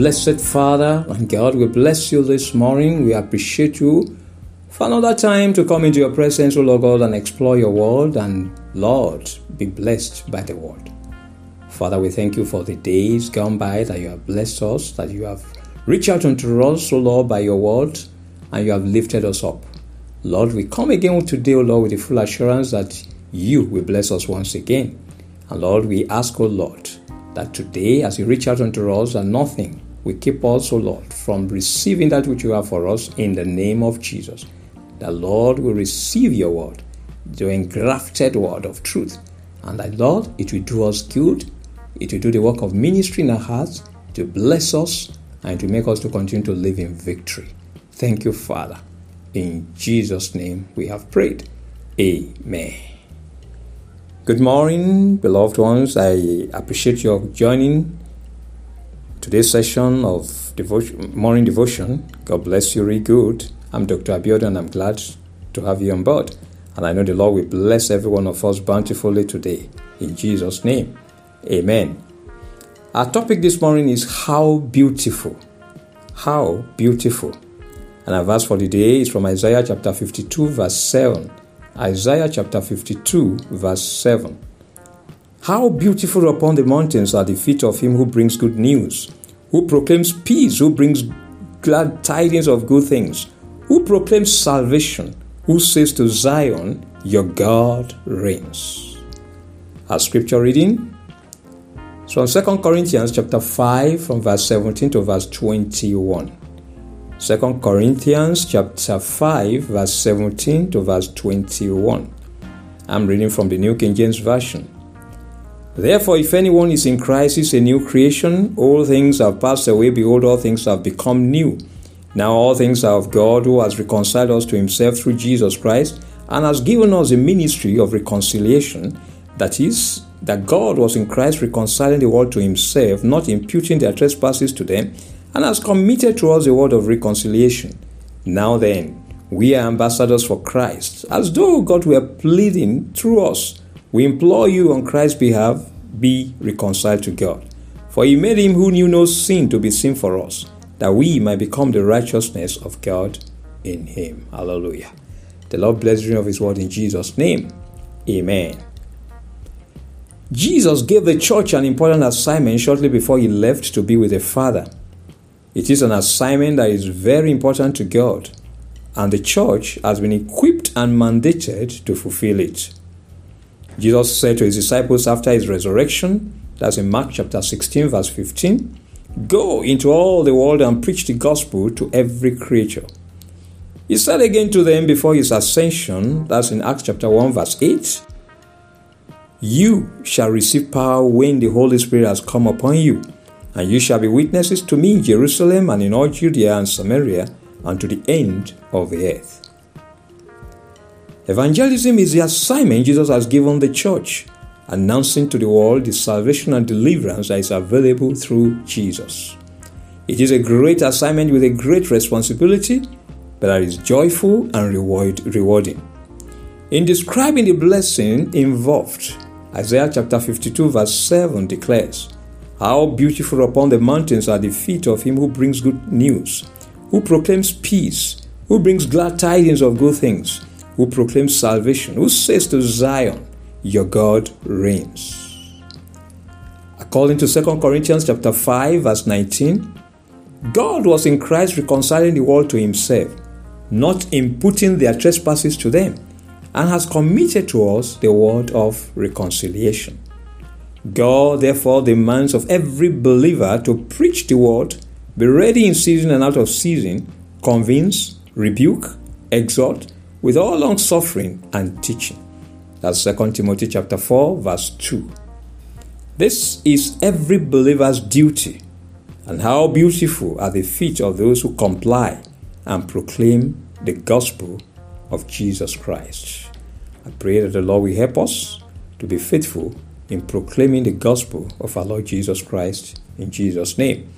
blessed Father and God, we bless you this morning. We appreciate you for another time to come into your presence, O Lord God, and explore your word. And Lord, be blessed by the word. Father, we thank you for the days gone by that you have blessed us, that you have reached out unto us, O Lord, by your word, and you have lifted us up. Lord, we come again today, O Lord, with the full assurance that you will bless us once again. And Lord, we ask, O Lord, that today, as you reach out unto us, and nothing will keep us, O Lord, from receiving that which you have for us in the name of Jesus. The Lord will receive your word, the engrafted word of truth. And that, Lord, it will do us good. It will do the work of ministry in our hearts, to bless us, and to make us to continue to live in victory. Thank you, Father. In Jesus' name we have prayed. Amen. Good morning, beloved ones. I appreciate your joining today's session of devotion, morning devotion. God bless you, really good. I'm Dr. Abiodun and I'm glad to have you on board. And I know the Lord will bless every one of us bountifully today. In Jesus' name, Amen. Our topic this morning is How Beautiful. How Beautiful. And our verse for the day is from Isaiah chapter 52, verse 7. Isaiah chapter 52, verse 7. How beautiful upon the mountains are the feet of him who brings good news, who proclaims peace, who brings glad tidings of good things, who proclaims salvation, who says to Zion, Your God reigns. Our scripture reading is from 2 Corinthians chapter 5, from verse 17 to verse 21. 2 Corinthians chapter 5 verse 17 to verse 21. I'm reading from the New King James Version. Therefore, if anyone is in Christ, is a new creation. All things have passed away. Behold, all things have become new. Now all things are of God, who has reconciled us to himself through Jesus Christ, and has given us a ministry of reconciliation. That is, that God was in Christ reconciling the world to himself, not imputing their trespasses to them and has committed to us a word of reconciliation. Now then, we are ambassadors for Christ, as though God were pleading through us. We implore you on Christ's behalf, be reconciled to God. For he made him who knew no sin to be sin for us, that we might become the righteousness of God in him. Hallelujah. The Lord bless you of his word in Jesus' name. Amen. Jesus gave the church an important assignment shortly before he left to be with the Father. It is an assignment that is very important to God, and the church has been equipped and mandated to fulfill it. Jesus said to his disciples after his resurrection, that's in Mark chapter 16, verse 15, Go into all the world and preach the gospel to every creature. He said again to them before his ascension, that's in Acts chapter 1, verse 8, You shall receive power when the Holy Spirit has come upon you and you shall be witnesses to me in Jerusalem and in all Judea and Samaria and to the end of the earth. Evangelism is the assignment Jesus has given the church, announcing to the world the salvation and deliverance that is available through Jesus. It is a great assignment with a great responsibility, but that is joyful and reward, rewarding. In describing the blessing involved, Isaiah chapter 52, verse 7 declares, how beautiful upon the mountains are the feet of him who brings good news, who proclaims peace, who brings glad tidings of good things, who proclaims salvation, who says to Zion, Your God reigns. According to 2 Corinthians chapter 5, verse 19, God was in Christ reconciling the world to himself, not imputing their trespasses to them, and has committed to us the word of reconciliation. God therefore demands of every believer to preach the word, be ready in season and out of season, convince, rebuke, exhort, with all long suffering and teaching. That's 2 Timothy chapter 4, verse 2. This is every believer's duty. And how beautiful are the feet of those who comply and proclaim the gospel of Jesus Christ. I pray that the Lord will help us to be faithful in proclaiming the gospel of our Lord Jesus Christ in Jesus' name.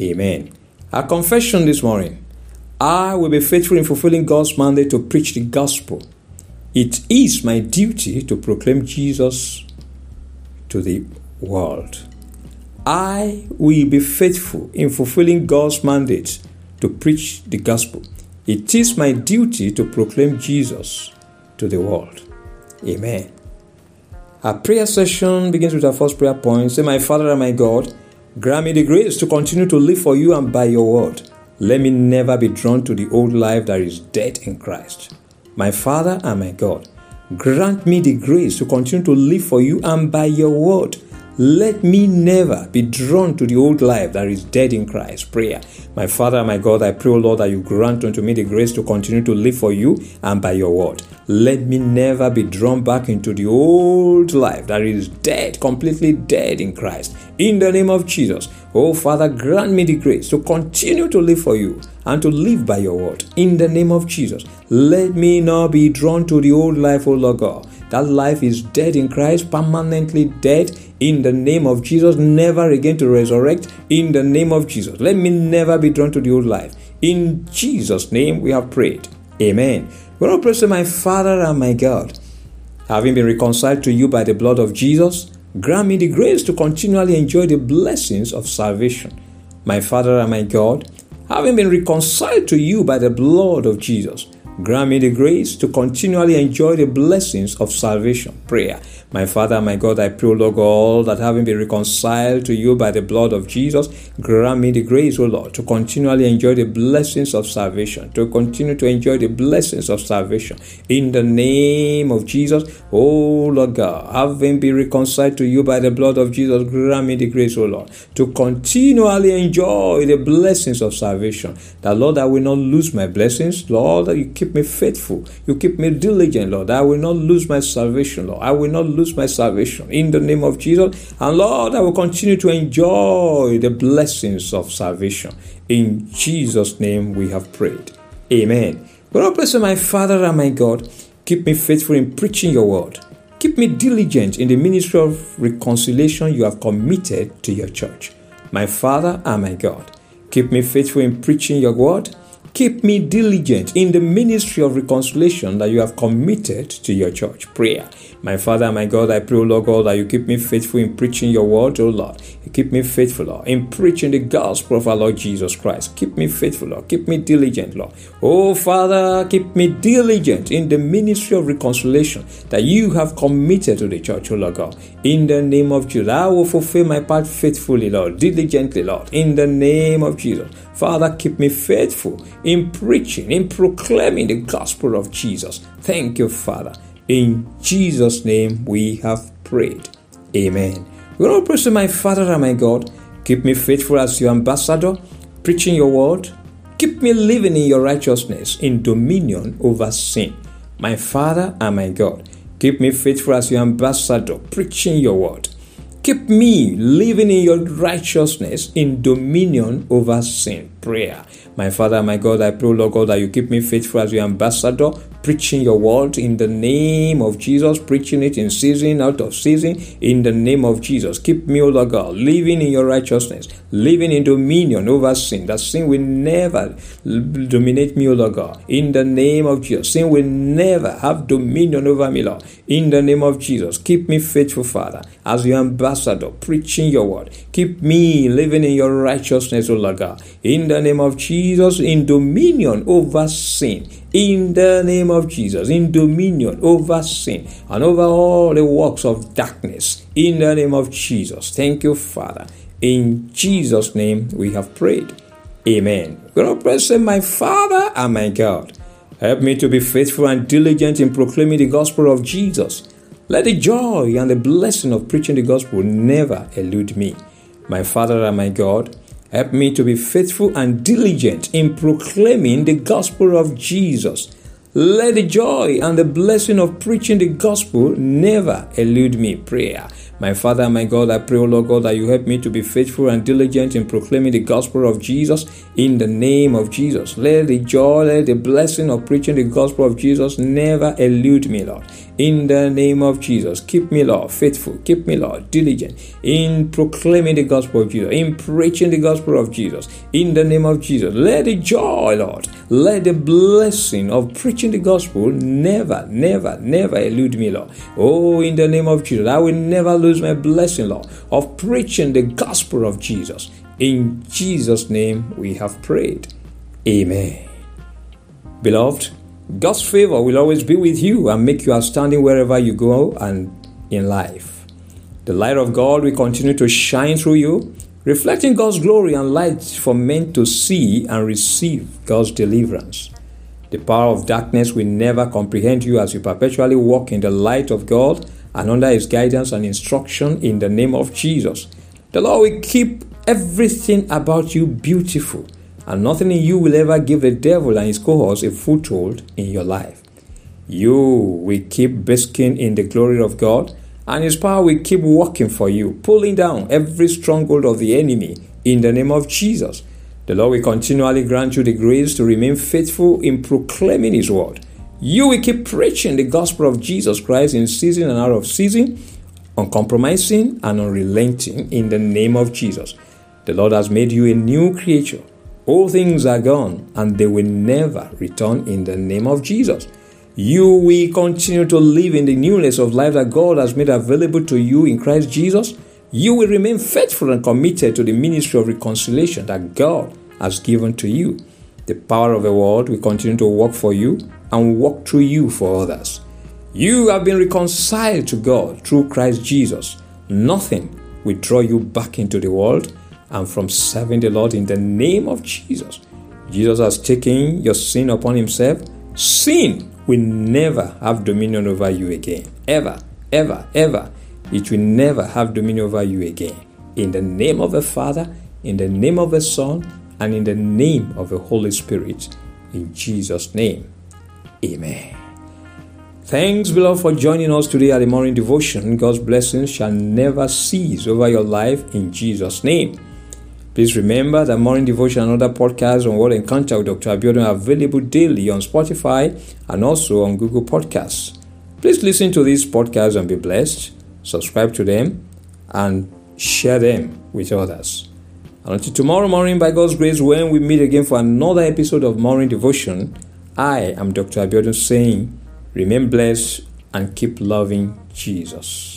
Amen. Our confession this morning I will be faithful in fulfilling God's mandate to preach the gospel. It is my duty to proclaim Jesus to the world. I will be faithful in fulfilling God's mandate to preach the gospel. It is my duty to proclaim Jesus to the world. Amen. Our prayer session begins with our first prayer point. Say, My Father and my God, grant me the grace to continue to live for you and by your word. Let me never be drawn to the old life that is dead in Christ. My Father and my God, grant me the grace to continue to live for you and by your word. Let me never be drawn to the old life that is dead in Christ. Prayer. My Father, my God, I pray, O Lord, that you grant unto me the grace to continue to live for you and by your word. Let me never be drawn back into the old life that is dead, completely dead in Christ. In the name of Jesus. Oh, Father, grant me the grace to continue to live for you and to live by your word. In the name of Jesus. Let me not be drawn to the old life, O Lord God. That life is dead in Christ, permanently dead in the name of Jesus, never again to resurrect in the name of Jesus. Let me never be drawn to the old life. In Jesus' name we have prayed. Amen. We're all praise to my Father and my God. Having been reconciled to you by the blood of Jesus, grant me the grace to continually enjoy the blessings of salvation. My Father and my God, having been reconciled to you by the blood of Jesus, grant me the grace to continually enjoy the blessings of salvation. Prayer. My Father, my God, I pray, Lord God, that having been reconciled to you by the blood of Jesus, grant me the grace, O Lord, to continually enjoy the blessings of salvation, to continue to enjoy the blessings of salvation. In the name of Jesus, O Lord God, having been reconciled to you by the blood of Jesus, grant me the grace, O Lord, to continually enjoy the blessings of salvation. That, Lord, I will not lose my blessings. Lord, that you keep me faithful. You keep me diligent, Lord. I will not lose my salvation, Lord. I will not lose my salvation in the name of Jesus. And Lord, I will continue to enjoy the blessings of salvation. In Jesus' name we have prayed. Amen. God bless my Father and my God. Keep me faithful in preaching your word. Keep me diligent in the ministry of reconciliation you have committed to your church. My Father and my God. Keep me faithful in preaching your word. Keep me diligent in the ministry of reconciliation that you have committed to your church. Prayer. My Father, my God, I pray, O Lord God, that you keep me faithful in preaching your word, O Lord. You keep me faithful, Lord, in preaching the gospel of our Lord Jesus Christ. Keep me faithful, Lord. Keep me diligent, Lord. Oh, Father, keep me diligent in the ministry of reconciliation that you have committed to the church, O Lord God. In the name of Jesus, I will fulfill my part faithfully, Lord, diligently, Lord. In the name of Jesus. Father, keep me faithful in preaching, in proclaiming the gospel of Jesus. Thank you, Father. In Jesus' name we have prayed. Amen. We're all praise to my Father and my God. Keep me faithful as your ambassador, preaching your word. Keep me living in your righteousness, in dominion over sin. My Father and my God. Keep me faithful as your ambassador, preaching your word. Keep me living in your righteousness, in dominion over sin. Prayer. My Father, my God, I pray, Lord God, that you keep me faithful as your ambassador, preaching your word in the name of Jesus, preaching it in season, out of season, in the name of Jesus. Keep me, O Lord God, living in your righteousness, living in dominion over sin, that sin will never dominate me, O Lord God, in the name of Jesus. Sin will never have dominion over me, Lord, in the name of Jesus. Keep me faithful, Father, as your ambassador, preaching your word. Keep me living in your righteousness, O Lord God, in the name of Jesus, in dominion over sin in the name of Jesus, in dominion over sin and over all the works of darkness, in the name of Jesus. Thank you, Father. In Jesus' name we have prayed. Amen. God bless my Father and my God. Help me to be faithful and diligent in proclaiming the gospel of Jesus. Let the joy and the blessing of preaching the gospel never elude me. My Father and my God, Help me to be faithful and diligent in proclaiming the gospel of Jesus. Let the joy and the blessing of preaching the gospel never elude me. Prayer. My Father, my God, I pray, O Lord God, that you help me to be faithful and diligent in proclaiming the gospel of Jesus in the name of Jesus. Let the joy, let the blessing of preaching the gospel of Jesus never elude me, Lord. In the name of Jesus, keep me, Lord, faithful. Keep me, Lord, diligent in proclaiming the gospel of Jesus, in preaching the gospel of Jesus. In the name of Jesus, let the joy, Lord, let the blessing of preaching the gospel never, never, never elude me, Lord. Oh, in the name of Jesus, I will never lose my blessing, Lord, of preaching the gospel of Jesus. In Jesus' name we have prayed. Amen. Beloved, God's favor will always be with you and make you outstanding wherever you go and in life. The light of God will continue to shine through you, reflecting God's glory and light for men to see and receive God's deliverance. The power of darkness will never comprehend you as you perpetually walk in the light of God and under His guidance and instruction in the name of Jesus. The Lord will keep everything about you beautiful, and nothing in you will ever give the devil and his cohorts a foothold in your life. You will keep basking in the glory of God, and His power will keep working for you, pulling down every stronghold of the enemy in the name of Jesus. The Lord will continually grant you the grace to remain faithful in proclaiming His word. You will keep preaching the gospel of Jesus Christ in season and out of season, uncompromising and unrelenting in the name of Jesus. The Lord has made you a new creature. All things are gone and they will never return in the name of Jesus. You will continue to live in the newness of life that God has made available to you in Christ Jesus. You will remain faithful and committed to the ministry of reconciliation that God has given to you. The power of the world will continue to work for you and work through you for others. You have been reconciled to God through Christ Jesus. Nothing will draw you back into the world and from serving the Lord in the name of Jesus. Jesus has taken your sin upon himself. Sin will never have dominion over you again. Ever, ever, ever. It will never have dominion over you again. In the name of the Father, in the name of the Son, and in the name of the Holy Spirit. In Jesus' name. Amen. Thanks, beloved, for joining us today at the morning devotion. God's blessings shall never cease over your life in Jesus' name. Please remember that morning devotion and other podcasts on Word Encounter with Dr. Abiodun are available daily on Spotify and also on Google Podcasts. Please listen to these podcasts and be blessed. Subscribe to them and share them with others. And until tomorrow morning, by God's grace, when we meet again for another episode of Morning Devotion, I am Dr. Abiodun saying, remain blessed and keep loving Jesus.